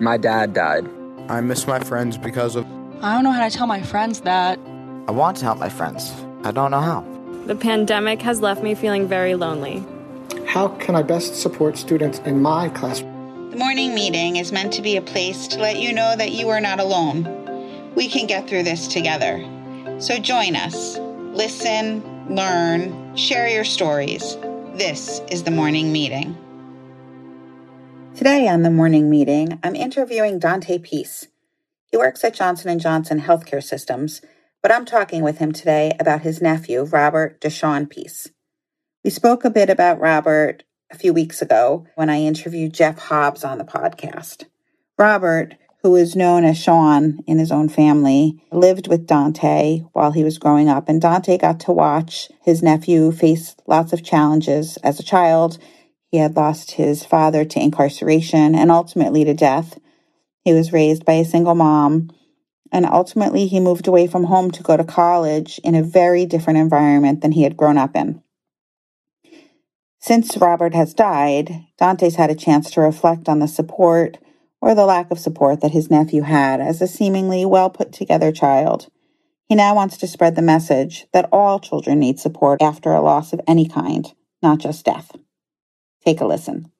My dad died. I miss my friends because of. I don't know how to tell my friends that. I want to help my friends. I don't know how. The pandemic has left me feeling very lonely. How can I best support students in my class? The morning meeting is meant to be a place to let you know that you are not alone. We can get through this together. So join us. Listen, learn, share your stories. This is the morning meeting. Today on the morning meeting, I'm interviewing Dante Peace. He works at Johnson & Johnson Healthcare Systems, but I'm talking with him today about his nephew, Robert Deshawn Peace. We spoke a bit about Robert a few weeks ago when I interviewed Jeff Hobbs on the podcast. Robert, who is known as Sean in his own family, lived with Dante while he was growing up, and Dante got to watch his nephew face lots of challenges as a child he had lost his father to incarceration and ultimately to death. He was raised by a single mom, and ultimately he moved away from home to go to college in a very different environment than he had grown up in. Since Robert has died, Dante's had a chance to reflect on the support or the lack of support that his nephew had as a seemingly well put together child. He now wants to spread the message that all children need support after a loss of any kind, not just death. Take a listen.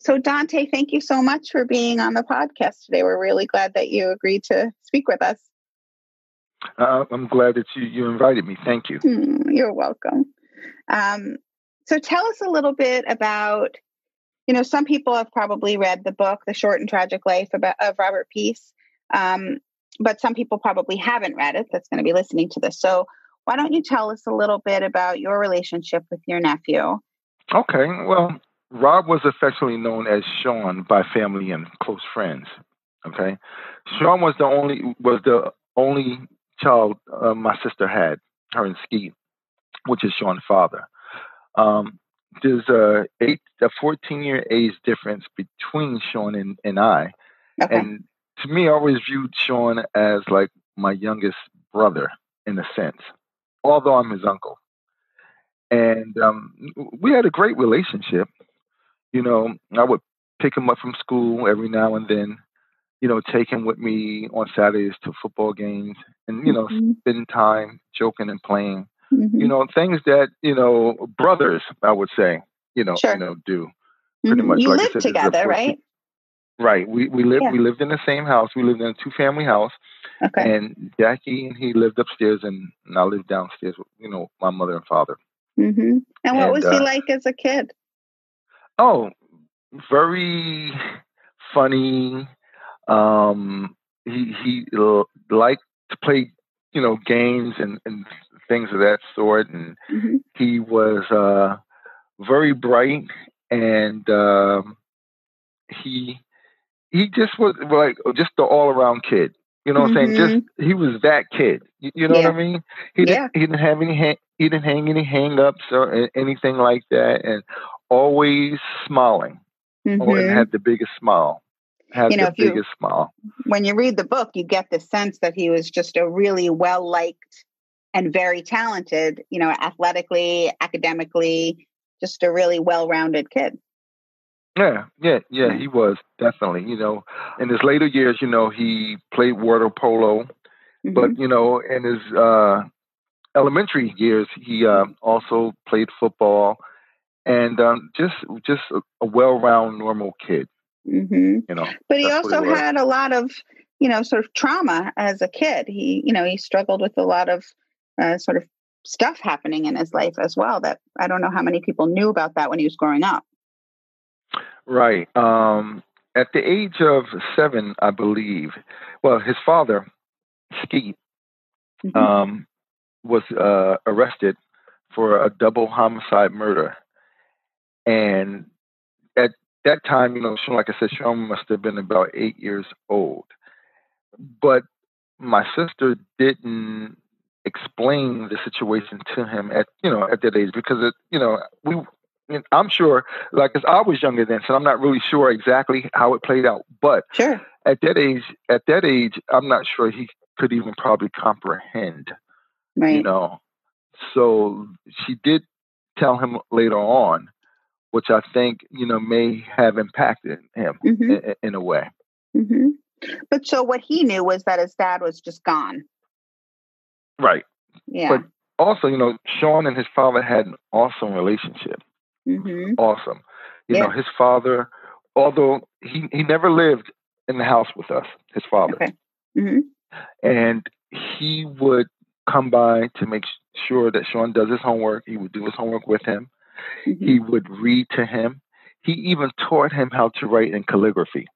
So, Dante, thank you so much for being on the podcast today. We're really glad that you agreed to speak with us. Uh, I'm glad that you, you invited me. Thank you. Mm, you're welcome. Um, so, tell us a little bit about, you know, some people have probably read the book, The Short and Tragic Life about, of Robert Peace, um, but some people probably haven't read it that's going to be listening to this. So, why don't you tell us a little bit about your relationship with your nephew Okay, well, Rob was affectionately known as Sean by family and close friends. Okay, Sean was the only was the only child uh, my sister had, her and Skeet, which is Sean's father. Um, there's a eight, a 14 year age difference between Sean and, and I, okay. and to me, I always viewed Sean as like my youngest brother in a sense, although I'm his uncle and um, we had a great relationship. You know, I would pick him up from school every now and then. You know, take him with me on Saturdays to football games, and you know, mm-hmm. spend time joking and playing. Mm-hmm. You know, things that you know brothers, I would say, you know, sure. you know, do pretty mm-hmm. much. You like live said, together, right? Right. We we lived Yeah. we lived in the same house. We lived in a two family house, Okay. and Jackie and he lived upstairs, and, and I lived downstairs with you know my mother and father. Hmm And what And, was he uh, like as a kid? Oh, very funny. Um, he he liked to play, you know, games and, and things of that sort. And hmm he was uh, very bright, and um, he he just was like just the all around kid. You know what I'm saying? Just he was that kid. You, you know Yeah. what I mean? He Yeah. didn't he didn't have any ha- he didn't hang any hang ups or anything like that, and always smiling. Oh, and Mhm. had the biggest smile. Had You know, the if you- biggest smile. When you read the book, you get the sense that he was just a really well liked and very talented, you know, athletically, academically, just a really well rounded kid. Yeah, yeah, yeah. He was definitely. You know, in his later years, you know, he played water polo, Mhm. but you know, in his uh, elementary years, he uh, also played football, and um, just just a, a well-rounded, normal kid. hmm You know, But he also he had a lot of, you know, sort of trauma as a kid. He, you know, he struggled with a lot of uh, sort of stuff happening in his life as well. That I don't know how many people knew about that when he was growing up. Right? Um, at the age of seven, I believe. Well, his father, Skeet, Mhm. um, was uh, arrested for a double homicide murder. And at that time, you know, Sean, like I said, Sean must have been about eight years old. But my sister didn't explain the situation to him at you know at that age because it you know we I'm sure like 'cause I was younger then so I'm not really sure exactly how it played out but Sure. at that age at that age I'm not sure he could even probably comprehend Right. you know. So she did tell him later on, which I think you know may have impacted him Mhm. in, in a way. hmm But so what he knew was that his dad was just gone. Right. Yeah. But also, you know, Sean and his father had an awesome relationship. Hmm Awesome. You Yeah. know, his father, although he, he never lived in the house with us, his father, Okay. hmm and he would come by to make sure that Sean does his homework. He would do his homework with him. hmm He would read to him. He even taught him how to write in calligraphy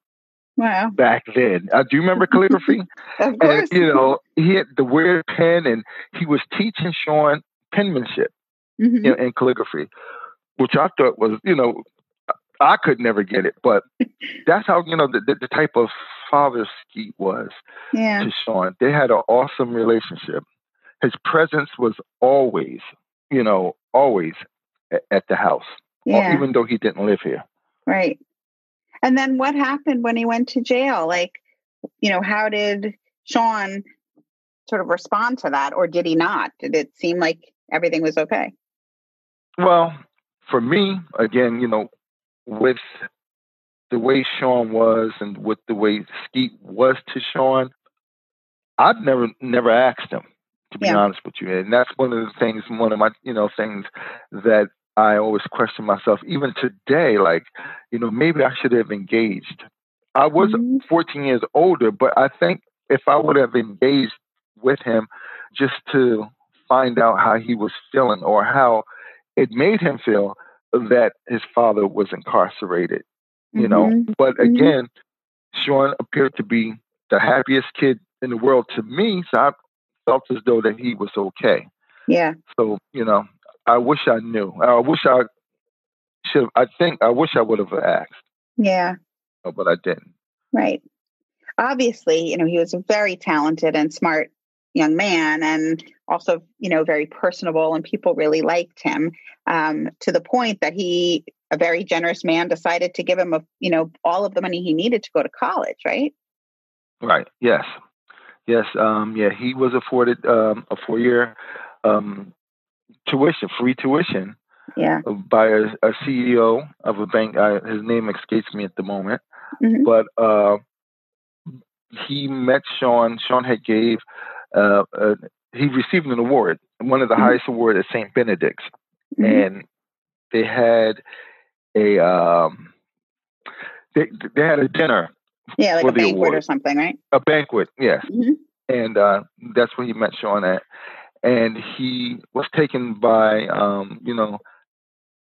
Wow. back then. Uh, do you remember calligraphy? Of and course. you know, he had the weird pen, and he was teaching Sean penmanship hmm you know, in calligraphy, which I thought was, you know, I could never get it, but that's how you know the, the, the type of father Skeet was Yeah. to Sean. They had an awesome relationship. His presence was always, you know, always at, at the house, Yeah. even though he didn't live here. Right. And then what happened when he went to jail? Like, you know, how did Sean sort of respond to that, or did he not? Did it seem like everything was okay? Well, for me, again, you know, with the way Sean was and with the way Skeet was to Sean, I'd never never asked him, to be Yeah. honest with you. And that's one of the things, one of my, you know, things that I always question myself, even today, like, you know, maybe I should have engaged. I was Mhm. 14 years older, but I think if I would have engaged with him just to find out how he was feeling or how it made him feel that his father was incarcerated, you know. Mhm. But Mhm. again, Sean appeared to be the happiest kid in the world to me, so I felt as though that he was okay. Yeah. So, you know, I wish I knew. I wish I should. I think I wish I would have asked, Yeah. but I didn't. Right. Obviously, you know, he was a very talented and smart young man and also, you know, very personable and people really liked him um, to the point that he, a very generous man, decided to give him, a, you know, all of the money he needed to go to college, right? Right. Yes. Yes. Um, yeah. He was afforded um, a four-year um, tuition, free tuition, Yeah. by a, a CEO of a bank. Uh, his name escapes me at the moment, Mhm. but uh, he met Sean. Sean had gave. Uh, uh, he received an award, one of the Mhm. highest awards at St. Benedict's, Mhm. and they had a um, they they had a dinner, Yeah, like a the banquet or something, right? a banquet. Yes, Mhm. and uh, that's where he met Sean at. And he was taken by, um, you know,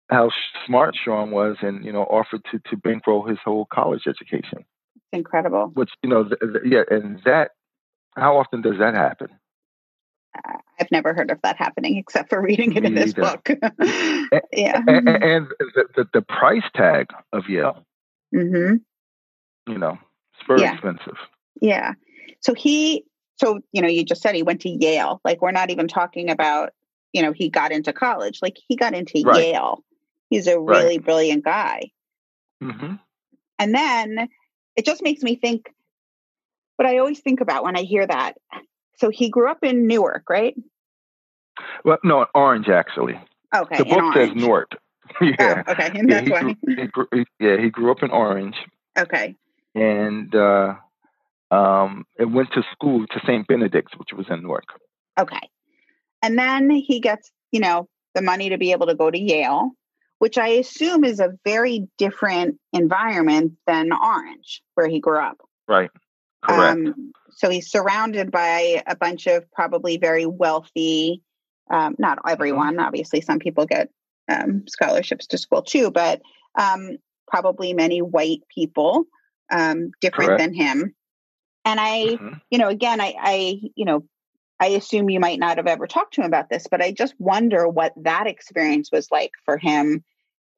how smart Sean was, and you know, offered to to bankroll his whole college education. It's incredible. Which you know, th- th- yeah, and that, how often does that happen? I've never heard of that happening except for reading it in this either. book. yeah. And, and the, the the price tag of Yale, hmm you know, it's very Yeah. expensive. Yeah. So he, so, you know, you just said he went to Yale. Like, we're not even talking about, you know, he got into college. Like, he got into Right. Yale. He's a Right. really brilliant guy. hmm And then it just makes me think what I always think about when I hear that. So he grew up in Newark, right? Well, no, Orange actually. Okay. the book says. Newark. yeah. Oh, okay. And Yeah, that's he why. grew, he grew, he, yeah, he grew up in Orange, Okay. and uh, um, and went to school to St. Benedict's, which was in Newark. Okay. And then he gets, you know, the money to be able to go to Yale, which I assume is a very different environment than Orange, where he grew up. Right. Correct. Um, so he's surrounded by a bunch of probably very wealthy, um, not everyone, obviously, some people get um, scholarships to school too, but um, probably many white people um, different Correct. than him. And I, Mhm. you know, again, I, I, you know, I assume you might not have ever talked to him about this, but I just wonder what that experience was like for him,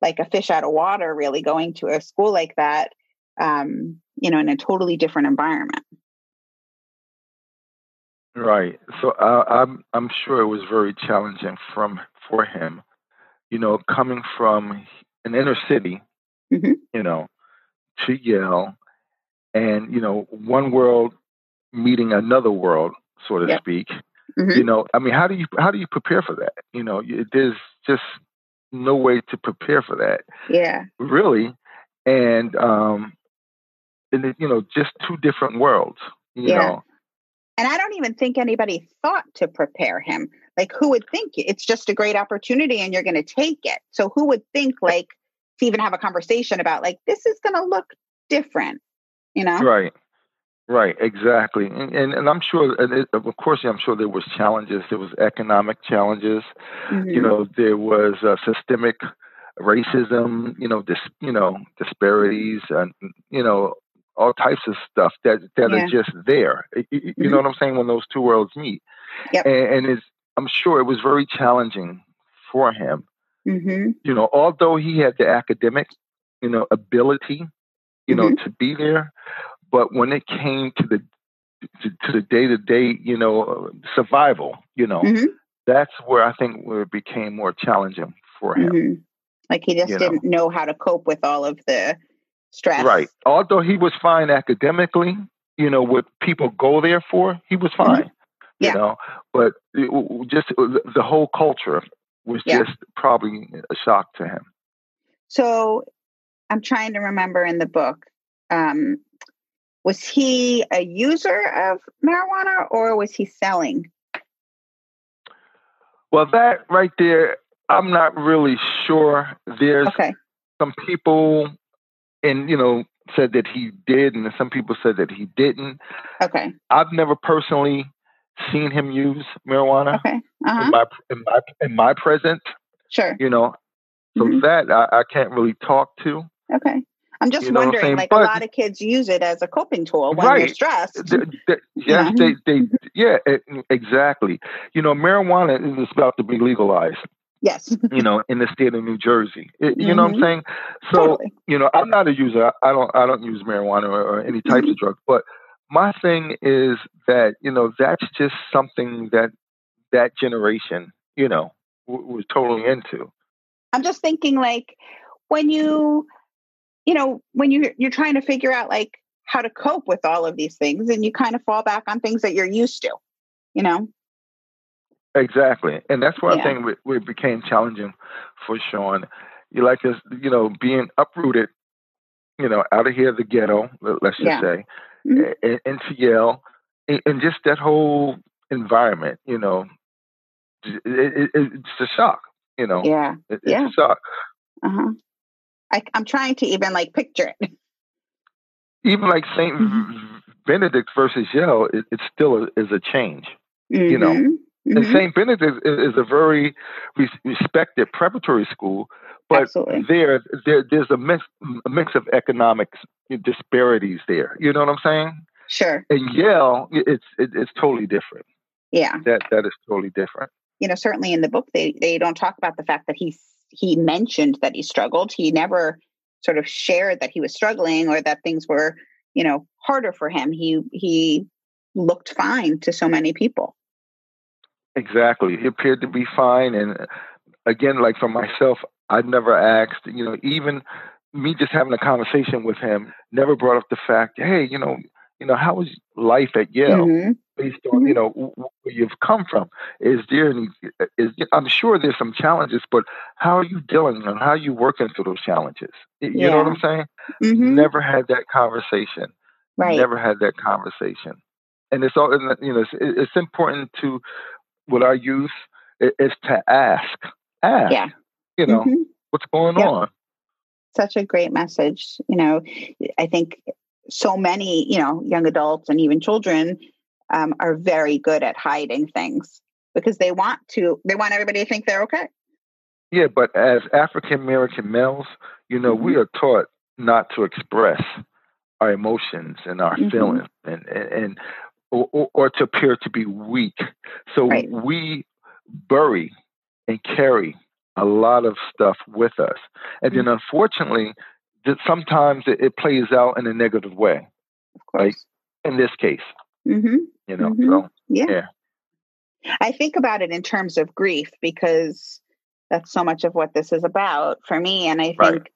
like a fish out of water, really going to a school like that, um, you know, in a totally different environment. Right. So uh, I'm I'm sure it was very challenging from for him, you know, coming from an inner city, Mhm. you know, to Yale, and you know, one world meeting another world, so to Yep. speak. Mhm. You know, I mean, how do you how do you prepare for that? You know, there's just no way to prepare for that, Yeah. really. And um, in the, you know just two different worlds. You Yeah. know, And I don't even think anybody thought to prepare him. Like, who would think it's just a great opportunity and you're going to take it? So, who would think, like, to even have a conversation about, like, this is going to look different, you know? right, right, exactly. And and, and I'm sure, and it, of course, I'm sure there was challenges. There was economic challenges. Mhm. You know, there was uh, systemic racism. You know, dis, you know, disparities, and you know, all types of stuff that that Yeah. are just there. You Mhm. know what I'm saying? When those two worlds meet, Yep. and, and it's, I'm sure it was very challenging for him. Mhm. You know, although he had the academic, you know, ability, you know, to be there, but when it came to the to, the day to day, you know, survival, you know, Mhm. that's where I think where it became more challenging for him. Mhm. Like, he just You didn't know how to cope with all of the stress. Right. Although he was fine academically, you know, what people go there for, he was fine. Yeah. You know, but it, just uh, the whole culture was Yeah. just probably a shock to him. So, I'm trying to remember in the book, um, was he a user of marijuana or was he selling? Well, that right there, I'm not really sure. There's Okay. some people, and you know, said that he did, and some people said that he didn't. Okay. I've never personally seen him use marijuana Okay. Uh huh. in my in my in my present. Sure. You know, so Mhm. that I, I can't really talk to. Okay. I'm just You know what I'm wondering, like But- a lot of kids use it as a coping tool when they're stressed. Th- th- yes, Yeah. they they yeah, it, exactly. You know, marijuana is about to be legalized. Yes. You know, in the state of New Jersey. It- you know what I'm Mhm. saying? So totally. you know, I'm not a user. I don't I don't use marijuana or, or any types of drugs. But my thing is that you know that's just something that that generation you know w- was totally into. I'm just thinking like when you you know, when you you're trying to figure out like how to cope with all of these things and you kind of fall back on things that you're used to, you know? Exactly, and that's why Yeah. I think it, it became challenging for Sean. You like this, you know, being uprooted, you know, out of here, the ghetto. let- Let's just Yeah. say, Mhm. in, into Yale, and, and just that whole environment. You know, it, it, it's a shock. You know, Yeah. It- it's Yeah. a shock. Uh-huh. I, I'm trying to even like picture it. Even like saint Mhm. Benedict versus Yale, it, it still is a change. You know, Mhm. And. St. Benedict is, is a very res- respected preparatory school, but Absolutely. there, there there's a mix a mix of economic disparities there. You know what I'm saying? Sure. And Yale, it's it, it's totally different. Yeah. That that is totally different. you know certainly in the book they they don't talk about the fact that he he mentioned that he struggled he never sort of shared that he was struggling or that things were you know harder for him he he looked fine to so many people Exactly. He appeared to be fine. And again, like for myself, I've never asked. You know, even me just having a conversation with him never brought up the fact, hey, you know, you know, how was life at Yale? Mhm. based on you know where you've come from. Is there any? Is I'm sure there's some challenges, but how are you dealing and how are you working through those challenges? You know what I'm saying? Mhm. Never had that conversation. right Never had that conversation. And it's all you know. It's, it's important to with our youth i- is to ask, ask. Yeah. You know Mhm. what's going Yep. on. such a great message you know i think so many you know young adults and even children um, are very good at hiding things because they want to they want everybody to think they're okay Yeah, but as African American males, you know, we are taught not to express our emotions and our Mhm. feelings, and and, and or, or, or to appear to be weak. So Right. we bury and carry a lot of stuff with us, and then unfortunately, that sometimes it, it plays out in a negative way. of course Right. In this case, hmm you know, Mhm. so Yeah. Yeah. I think about it in terms of grief because that's so much of what this is about for me. And I think Right.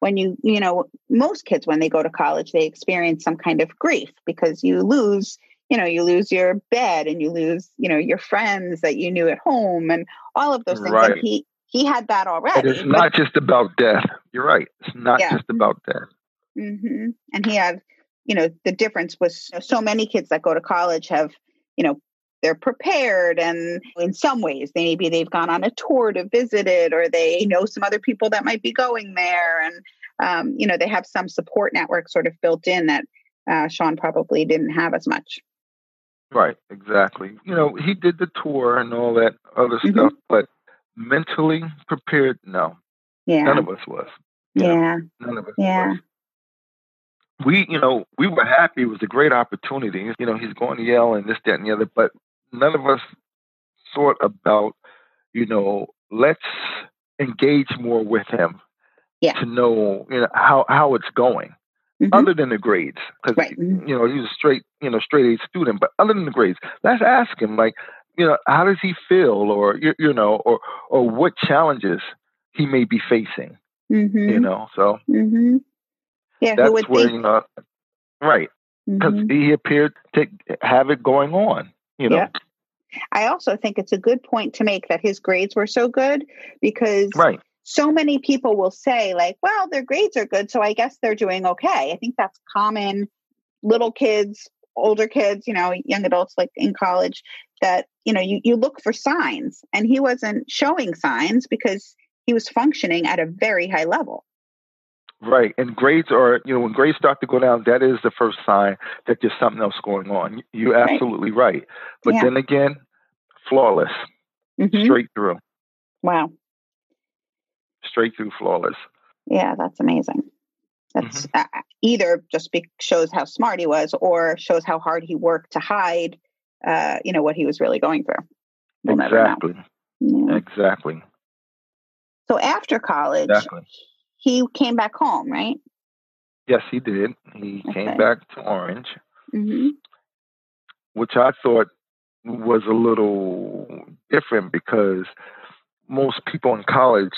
when you, you know, most kids, when they go to college, they experience some kind of grief because you lose, you know, you lose your bed and you lose, you know, your friends that you knew at home and all of those things. Right. And he, he had that already. it's not just about death. You're right. It's not Yeah. just about death. hmm And he had you know, the difference was so many kids that go to college have, you know, they're prepared and in some ways maybe they've gone on a tour to visit it or they know some other people that might be going there and um, you know they have some support network sort of built in that uh, sean probably didn't have as much right exactly you know he did the tour and all that other mm-hmm. stuff but mentally prepared no yeah none of us was yeah know? none of us yeah was we, you know, we were happy. It was a great opportunity. You know, he's going to Yale and this, that, and the other. But none of us thought about, you know, let's engage more with him yeah. to know, you know, how how it's going. Mm-hmm. Other than the grades, because right. you know he was a straight, you know, straight A student. But other than the grades, let's ask him, like, you know, how does he feel, or you, you know, or or what challenges he may be facing. Mm-hmm. You know, so mm-hmm. yeah, that's where think? you know, right? Because Mm-hmm. he appeared to have it going on. You know, Yeah. I also think it's a good point to make that his grades were so good because right? So many people will say, like, well, their grades are good, so I guess they're doing okay. I think that's common. Little kids, older kids, you know, young adults like in college, that, you know, you, you look for signs. And he wasn't showing signs because he was functioning at a very high level. Right. And grades are, you know, when grades start to go down, that is the first sign that there's something else going on. You're absolutely right. But Yeah. then again, flawless, Mhm. straight through, Wow. Straight through flawless. Yeah, that's amazing. That's Mm-hmm. uh, either just be, shows how smart he was, or shows how hard he worked to hide, uh, you know, what he was really going through. We'll exactly. Yeah. Exactly. So after college, Exactly. he came back home, right? Yes, he did. He Okay. came back to Orange, Mm-hmm. which I thought was a little different because most people in college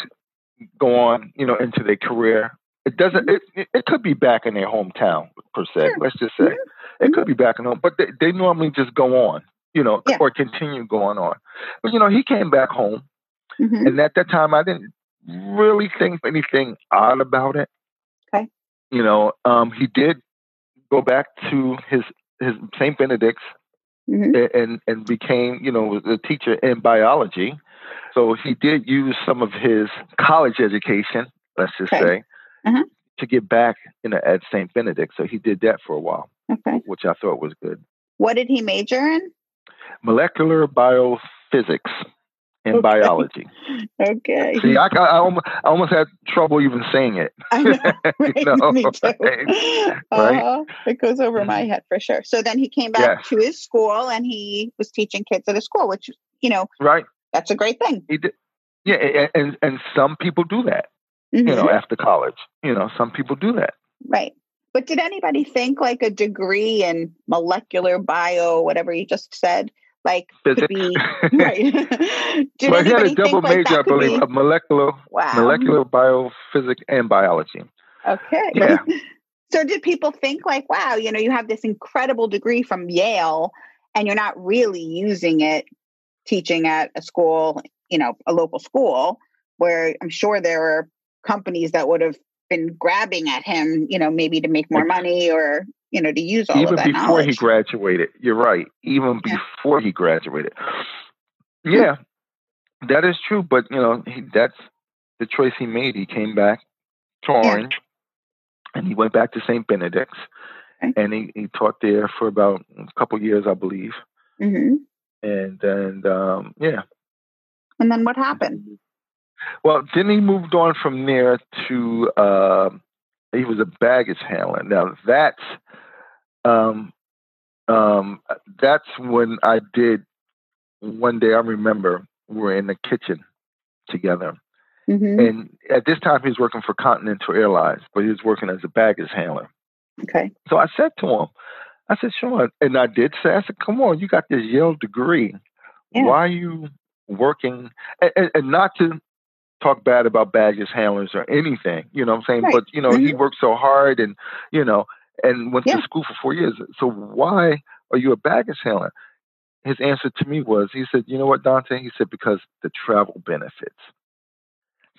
go on, you know, into their career. It doesn't. It, it, it could be back in their hometown per se. Sure. Let's just say Mhm. it could be back in home, but they, they normally just go on, you know, Yeah. or continue going on. But you know, he came back home, Mm-hmm. and at that time, I didn't really think anything odd about it. Okay. You know, um, he did go back to his his Saint Benedict's Mm-hmm. and and became you know a teacher in biology. So he did use some of his college education, let's just Okay. say, Uh-huh. to get back you know at Saint Benedict. So he did that for a while, Okay. which I thought was good. What did he major in? Molecular biophysics and Okay. biology. Okay. See, I, I, almost, I almost had trouble even saying it. I know, right? You know, Me too. right? Uh, it goes over my head for sure. So then he came back Yes. to his school and he was teaching kids at a school, which you know Right? That's a great thing. Did. Yeah, and and some people do that. Mhm. You know, after college. You know, some people do that. Right. But did anybody think like a degree in molecular bio, whatever you just said, like could be right? did well, he had a double think like major, I believe, be- of molecular Wow. molecular biophysics and biology. Okay. Yeah. so did people think like, wow, you know, you have this incredible degree from Yale and you're not really using it teaching at a school, you know, a local school where I'm sure there are companies that would have been grabbing at him, you know, maybe to make more money or, you know, to use all Even of that before knowledge. he graduated. You're right. Even Yeah. before he graduated. Yeah, that is true. But you know, he, that's the choice he made. He came back to Yeah. Orange, and he went back to St. Benedict's, Okay. and he, he taught there for about a couple years, I believe. hmm And and um, yeah. And then what happened? Well, then he moved on from there to uh, he was a baggage handler. Now that's um, um, that's when I did. One day I remember we were in the kitchen together, hmm and at this time he was working for Continental Airlines, but he was working as a baggage handler. Okay. So I said to him, I said, Sean, and I did say, I said, come on, you got this Yale degree. Yeah. Why are you working? And, and, and not to talk bad about baggage handlers or anything, you know what I'm saying? Right. But, you know, he worked so hard and, you know, and went Yeah. to school for four years. So why are you a baggage handler? His answer to me was, he said, you know what, Dante? He said, because the travel benefits.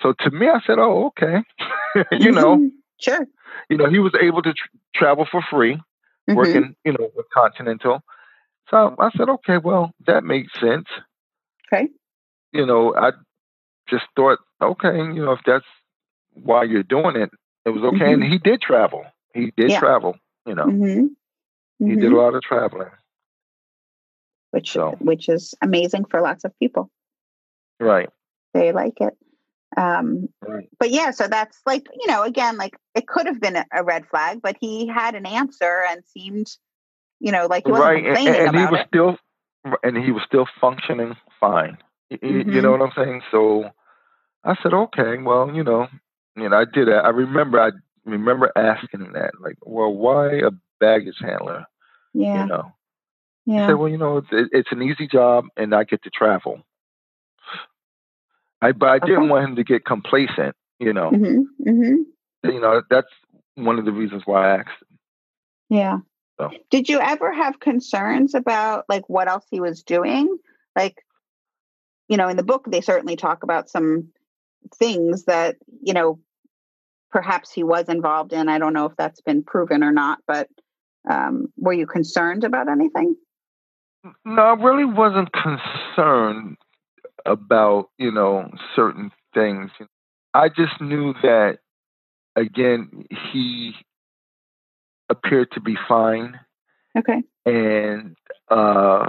So to me, I said, oh, okay. you know, Mhm. Sure. you know, he was able to tr- travel for free. Mhm. working, you know, with Continental. So I said, okay, well, that makes sense. Okay. You know, I just thought, okay, you know, if that's why you're doing it, it was okay. And he did travel. He did Yeah. travel. You know, hmm he did a lot of traveling. which So. which is amazing for lots of people. Right. They like it. Um, Right. but yeah, so that's like you know, again, like it could have been a, a red flag, but he had an answer and seemed, you know, like he wasn't right. And, complaining and he about was it. still, and he was still functioning fine. Y- You know Mhm. what I'm saying? So I said, okay, well, you know, you know, I did that. I remember, I remember asking him that, like, well, why a baggage handler? Yeah, You know, he yeah, said, well, you know, it's, it's an easy job, and I get to travel. I, but I didn't Okay. want him to get complacent. You know, hmm hmm you know, that's one of the reasons why I asked. him. yeah. So. Did you ever have concerns about like what else he was doing? Like, you know, in the book they certainly talk about some things that you know perhaps he was involved in. I don't know if that's been proven or not, but um, were you concerned about anything? No, I really wasn't concerned about, you know, certain things. I just knew that, again, he appeared to be fine. Okay. And, uh,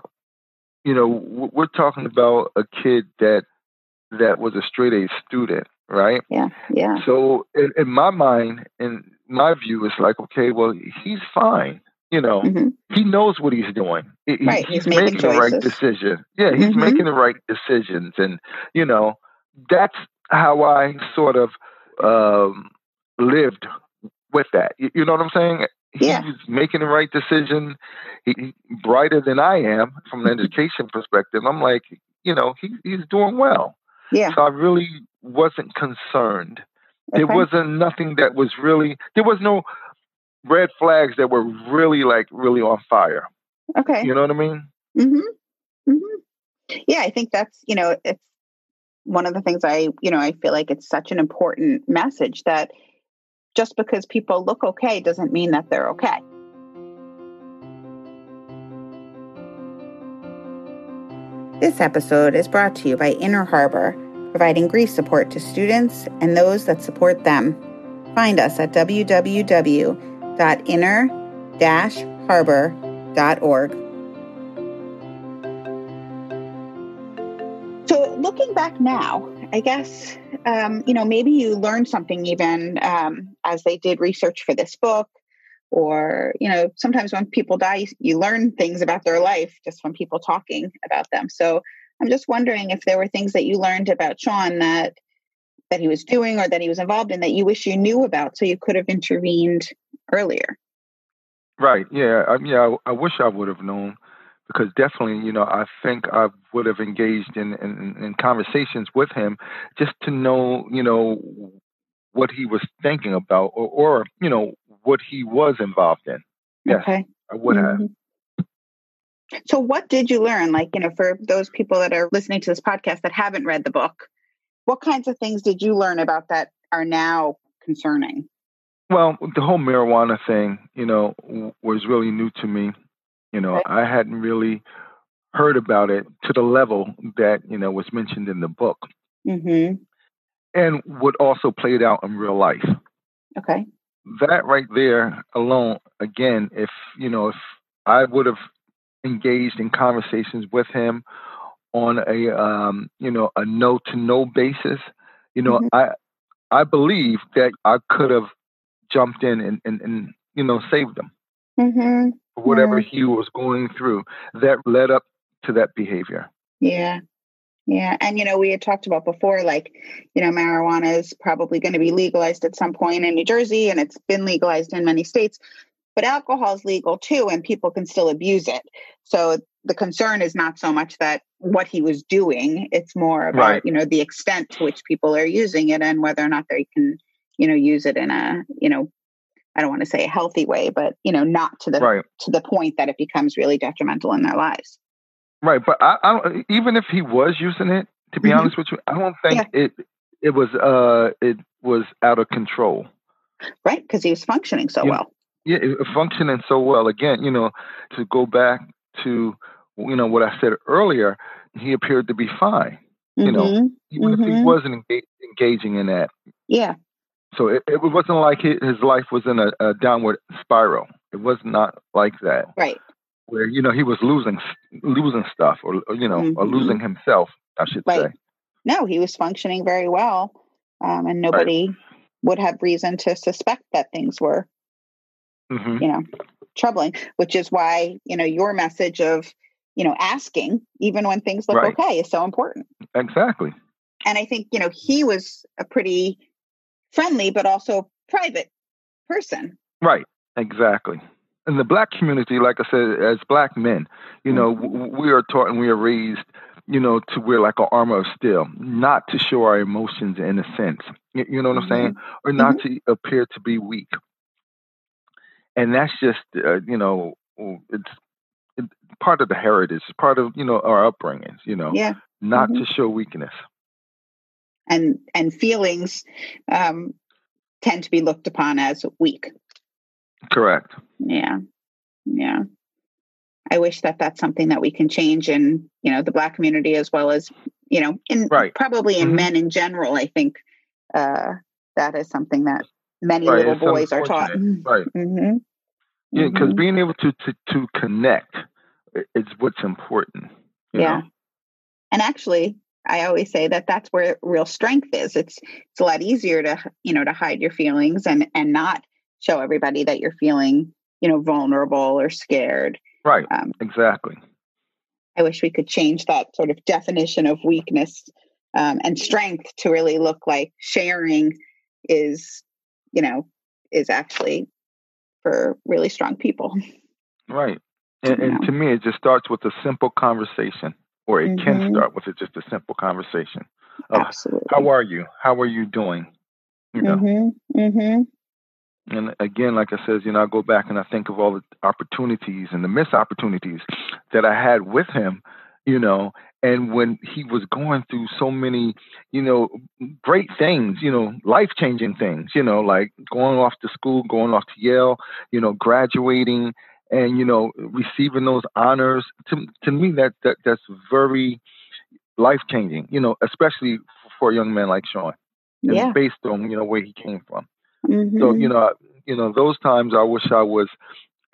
you know, we're talking about a kid that that was a straight A student, right? Yeah. Yeah. So in, in my mind, in my view, it's like, okay, well, he's fine. You know, Mhm. he knows what he's doing. He- Right, He's, he's making making the right decision. Yeah, he's Mhm. making the right decisions, and you know, that's how I sort of um, lived with that. You, you know what I'm saying? Yeah. He's making the right decision. He, he- brighter than I am from an education perspective. I'm like, you know, he, he's doing well. Yeah. So I really wasn't concerned. There wasn't nothing that was really. There was no red flags that were really like really on fire. Okay. You know what I mean? hmm hmm Yeah, I think that's you know it's one of the things I you know I feel like it's such an important message that just because people look okay doesn't mean that they're okay. This episode is brought to you by Inner Harbor, providing grief support to students and those that support them. Find us at www.inner-harbor.org. So, looking back now, I guess, um, you know, maybe you learned something even um, as they did research for this book, or, you know, sometimes when people die, you, you learn things about their life just from people talking about them. So, I'm just wondering if there were things that you learned about Sean that that he was doing or that he was involved in that you wish you knew about so you could have intervened earlier. Right. Yeah. I mean, I, I wish I would have known because definitely, you know, I think I would have engaged in, in, in conversations with him just to know, you know, what he was thinking about or, or you know, what he was involved in. Yes, Okay. I would have. Mhm. So, what did you learn? Like, you know, for those people that are listening to this podcast that haven't read the book, what kinds of things did you learn about that are now concerning? Well, the whole marijuana thing, you know, was really new to me. You know, I hadn't really heard about it to the level that, you know, was mentioned in the book Mm-hmm. and what also played out in real life. Okay. That right there alone, again, if, you know, if I would have engaged in conversations with him on a, um, you know, a no to no basis, you know, Mhm. I, I believe that I could have jumped in and, and, and you know, saved him. Mm-hmm. whatever Mm. he was going through that led up to that behavior. Yeah. Yeah. And, you know, we had talked about before, like, you know, marijuana is probably going to be legalized at some point in New Jersey, and it's been legalized in many states, but alcohol is legal too, and people can still abuse it. So the concern is not so much that what he was doing, it's more about, Right. you know, the extent to which people are using it and whether or not they can, you know, use it in a, you know, I don't want to say a healthy way, but, you know, not to the, Right, to the point that it becomes really detrimental in their lives. right. But I, I don't, even if he was using it, to be Mhm. honest with you, I don't think it it was uh it was out of control. Right. Because he was functioning so Yeah. well. Yeah, functioning so well. Again, you know, to go back to you know what I said earlier, he appeared to be fine. You mm-hmm. know, even mm-hmm. if he mm-hmm. wasn't engaging in that. Yeah. So it, it wasn't like his life was in a, a downward spiral. It was not like that. Right. Where you know he was losing losing stuff, or, or you know, mm-hmm. or losing himself. I should right. say. No, he was functioning very well, um, and nobody right. would have reason to suspect that things were, mm-hmm. you know, troubling. Which is why you know your message of you know asking even when things look right. okay is so important. Exactly. And I think you know he was a pretty friendly but also private person. Right. Exactly. In the black community, like I said, as black men, you know, mm-hmm. we are taught and we are raised, you know, to wear like an armor of steel, not to show our emotions in a sense. You, know what mm-hmm. I'm saying? Or not mm-hmm. to appear to be weak. And that's just, uh, you know, it's, it's part of the heritage, it's part of, you know, our upbringings, you know, yeah. not mm-hmm. to show weakness. And, and feelings um, tend to be looked upon as weak. Correct. Yeah. Yeah. I wish that that's something that we can change in, you know, the black community as well as, you know, in right. probably in mm-hmm. men in general. I think uh, that is something that many right. little it's boys are taught. Right. Mm-hmm. Yeah, because mm-hmm. being able to, to to connect is what's important. yeah. Know? And actually, I always say that that's where real strength is. It's it's a lot easier to you know to hide your feelings and and not show everybody that you're feeling, you know, vulnerable or scared. Right. Um, exactly. I wish we could change that sort of definition of weakness um, and strength to really look like sharing is, you know, is actually for really strong people. Right. And, and to me, it just starts with a simple conversation, or it mm-hmm. can start with it, just a simple conversation. Absolutely. How are you? How are you doing? You know? Mm-hmm. Mm-hmm. And again, like I said, you know, I go back and I think of all the opportunities and the missed opportunities that I had with him, you know, and when he was going through so many, you know, great things, you know, life changing things, you know, like going off to school, going off to Yale, you know, graduating and, you know, receiving those honors. To, to me, that, that that's very life changing, you know, especially for a young man like Sean. Yeah. based on, you know, where he came from. Mm-hmm. So you know, you know, those times I wish I was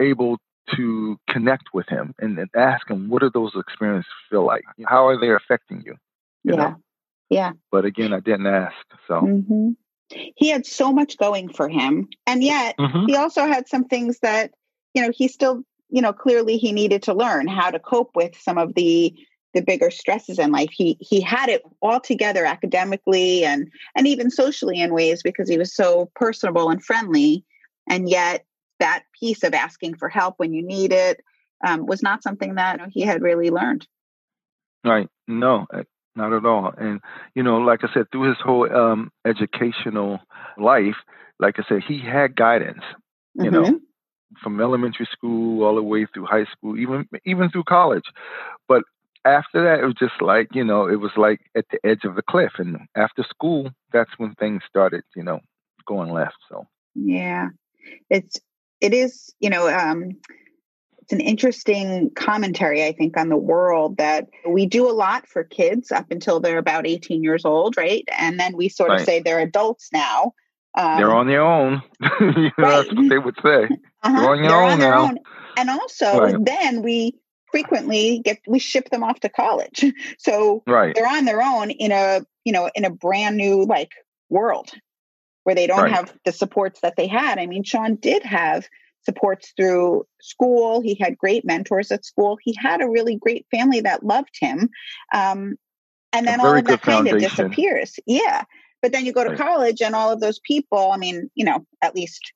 able to connect with him and, and ask him what do those experiences feel like? How are they affecting you? you yeah, know? yeah. But again, I didn't ask. So mm-hmm. he had so much going for him, and yet mm-hmm. he also had some things that you know he still you know clearly he needed to learn how to cope with some of the the bigger stresses in life. He he had it all together academically and and even socially in ways because he was so personable and friendly. And yet that piece of asking for help when you need it um, was not something that he had really learned. Right. No, eh, not at all. And you know, like I said, through his whole um, educational life, like I said, he had guidance. You mm-hmm. know, from elementary school all the way through high school, even even through college. But after that, it was just like, you know, it was like at the edge of the cliff. And after school, that's when things started, you know, going left. So, yeah, it's, it is, you know, um, it's an interesting commentary, I think, on the world that we do a lot for kids up until they're about 18 years old, right? And then we sort of say they're adults now. Um, they're on their own. right. That's what they would say. Uh-huh. They're on, their, they're own, on their own And also, right. then we frequently get we ship them off to college so right. they're on their own in a you know in a brand new like world where they don't right. have the supports that they had i mean sean did have supports through school he had great mentors at school he had a really great family that loved him um, and then all of that kind of disappears yeah but then you go to right. college and all of those people i mean you know at least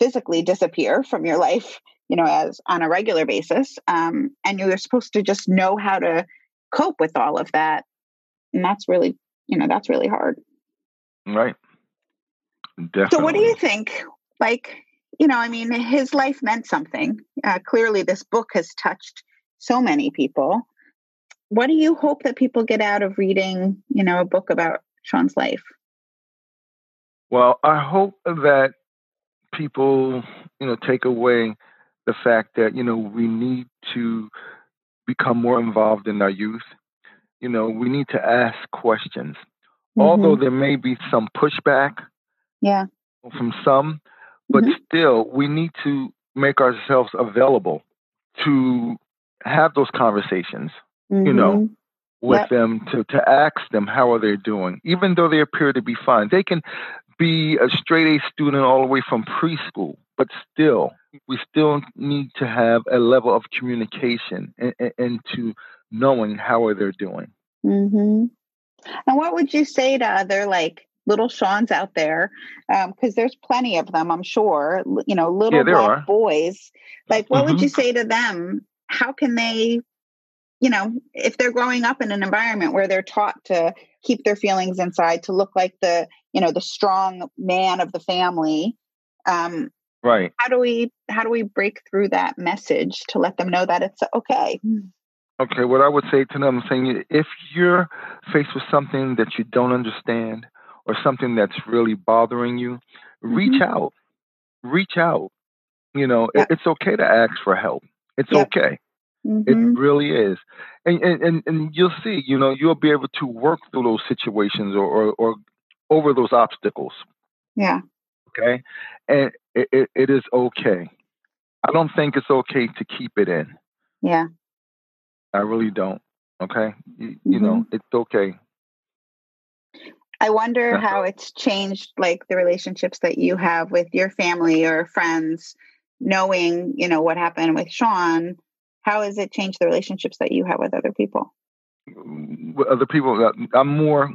physically disappear from your life you know, as on a regular basis. Um, and you're supposed to just know how to cope with all of that. And that's really, you know, that's really hard. Right. Definitely. So, what do you think? Like, you know, I mean, his life meant something. Uh, clearly, this book has touched so many people. What do you hope that people get out of reading, you know, a book about Sean's life? Well, I hope that people you know, take away the fact that, you know, we need to become more involved in our youth. You know, we need to ask questions. Mm-hmm. Although there may be some pushback yeah. from some, but mm-hmm. still we need to make ourselves available to have those conversations, mm-hmm. you know, mm-hmm. with yep. them to, to ask them how are they doing, even though they appear to be fine. They can be a straight A student all the way from preschool, but still, we still need to have a level of communication and, to knowing how are they doing. Mm-hmm. And what would you say to other like little Sean's out there? Because um, there's plenty of them, I'm sure. You know, little yeah, black are. boys. Like, what mm-hmm. would you say to them? How can they, you know, if they're growing up in an environment where they're taught to keep their feelings inside, to look like the, you know, the strong man of the family. Um, right. How do we how do we break through that message to let them know that it's okay? Okay, what I would say to them, I'm saying if you're faced with something that you don't understand or something that's really bothering you, mm-hmm. reach out. Reach out. You know, yep. it's okay to ask for help. It's yep. okay. Mm-hmm. It really is. And, and and you'll see, you know, you'll be able to work through those situations or, or, or over those obstacles. Yeah. Okay. And it, it, it is okay. I don't think it's okay to keep it in. Yeah. I really don't. Okay. You, mm-hmm. you know, it's okay. I wonder how it's changed like the relationships that you have with your family or friends, knowing, you know, what happened with Sean. How has it changed the relationships that you have with other people? With other people, uh, I'm more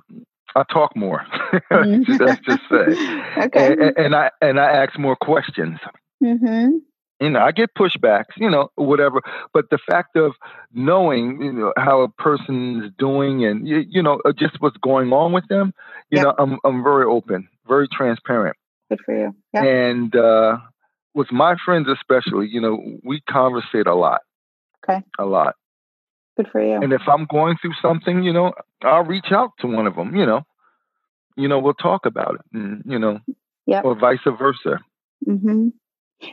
I talk more. Mm-hmm. Let's just say. okay. And, and, I and I ask more questions. Mm-hmm you know, I get pushbacks, you know, whatever. But the fact of knowing, you know, how a person's doing and you, you know, uh, just what's going on with them, you yep. know, I'm I'm very open, very transparent. Good for you. Yep. And uh, with my friends, especially, you know, we conversate a lot. Okay. A lot. Good for you. And if I'm going through something, you know, I'll reach out to one of them. You know, you know, we'll talk about it, and, you know, yeah, or vice versa. Mm-hmm.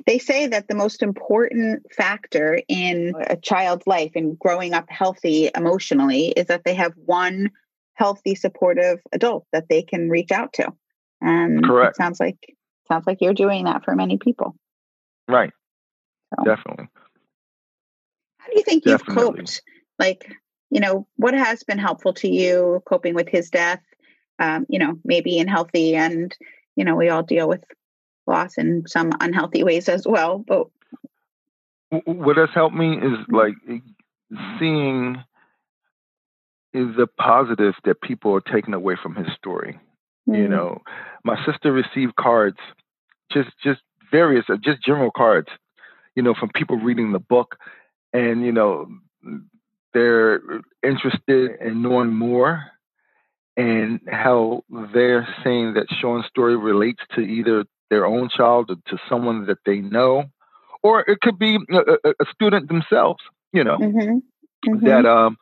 They say that the most important factor in a child's life and growing up healthy emotionally is that they have one healthy, supportive adult that they can reach out to. And Correct. it sounds like sounds like you're doing that for many people. Right. So, Definitely. How do you think Definitely. you've coped? Like, you know, what has been helpful to you coping with his death? Um, you know, maybe in healthy and you know, we all deal with loss in some unhealthy ways as well. But what has helped me is mm-hmm. like seeing is the positive that people are taking away from his story. Mm-hmm. You know, my sister received cards, just just various, uh, just general cards, you know, from people reading the book, and you know, they're interested in knowing more and how they're saying that Sean's story relates to either their own child or to someone that they know, or it could be a, a student themselves, you know, mm-hmm. Mm-hmm. that um,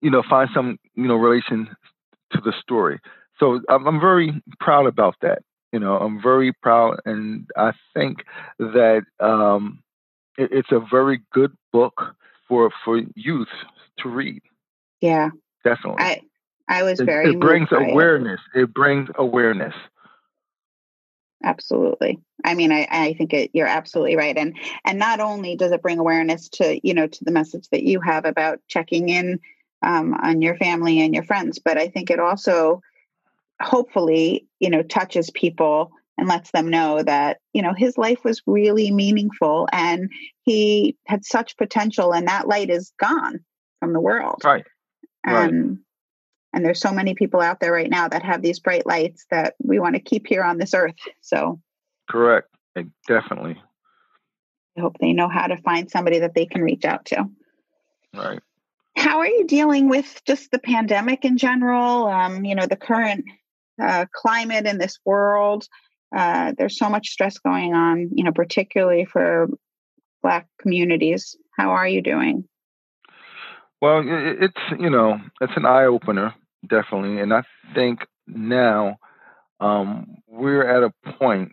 you know find some you know relation to the story. So I'm, I'm very proud about that. You know, I'm very proud, and I think that um, it, it's a very good book for for youth to read. Yeah, definitely. I I was very. It, it brings awareness. It. it brings awareness absolutely. I mean i, I think it, you're absolutely right and and not only does it bring awareness to you know to the message that you have about checking in um, on your family and your friends but i think it also hopefully you know touches people and lets them know that you know his life was really meaningful and he had such potential and that light is gone from the world. Right. And right. And there's so many people out there right now that have these bright lights that we want to keep here on this earth. So, correct. Definitely. I hope they know how to find somebody that they can reach out to. Right. How are you dealing with just the pandemic in general? Um, you know, the current uh, climate in this world. Uh, there's so much stress going on, you know, particularly for Black communities. How are you doing? Well, it's you know it's an eye opener definitely, and I think now um, we're at a point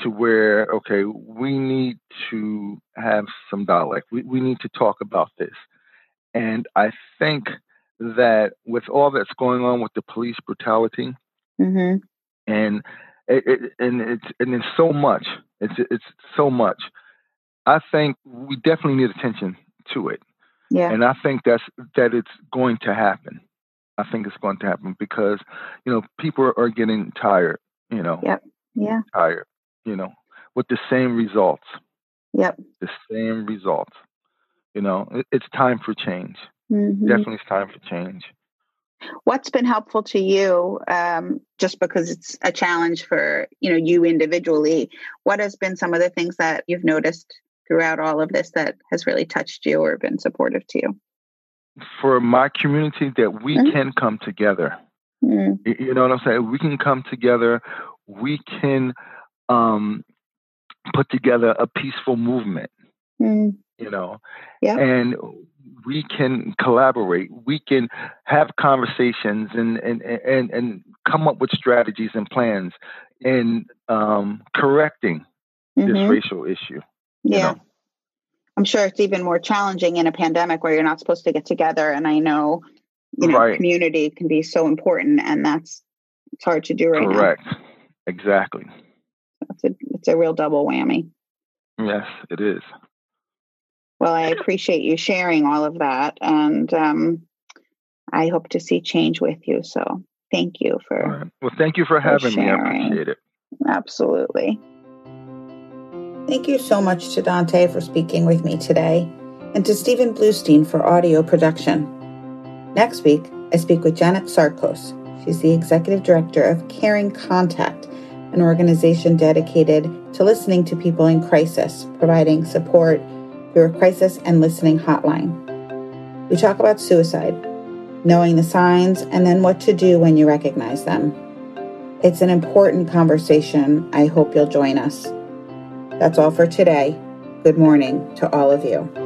to where okay, we need to have some dialogue. We we need to talk about this, and I think that with all that's going on with the police brutality, Mm-hmm. and it, it, and it's and it's so much. It's it's so much. I think we definitely need attention to it, Yeah. and I think that's that it's going to happen. I think it's going to happen because you know people are getting tired. You know, Yep. Yeah. tired. You know, with the same results, Yep. the same results. You know, it, it's time for change. Mhm. Definitely, it's time for change. What's been helpful to you, um, just because it's a challenge for you know you individually? What has been some of the things that you've noticed throughout all of this that has really touched you or been supportive to you? For my community, that we Mhm. can come together. Mm, Y- You know what I'm saying? We can come together. We can um, put together a peaceful movement. mm, You know, Yeah. and we can collaborate. We can have conversations and and and and come up with strategies and plans in um, correcting this mhm. racial issue. You Yeah. know. I'm sure it's even more challenging in a pandemic where you're not supposed to get together. And I know, you know, Right. community can be so important, and that's it's hard to do right Correct. Exactly. now. It's a it's a real double whammy. Yes, it is. Well, I appreciate you sharing all of that, and um, I hope to see change with you. So, thank you for right. Well, thank you for having me. I appreciate it. absolutely. Thank you so much to Dante for speaking with me today, and to Stephen Bluestein for audio production. Next week, I speak with Janet Sarkos. She's the executive director of Caring Contact, an organization dedicated to listening to people in crisis, providing support through a crisis and listening hotline. We talk about suicide, knowing the signs, and then what to do when you recognize them. It's an important conversation. I hope you'll join us. That's all for today. Good morning to all of you.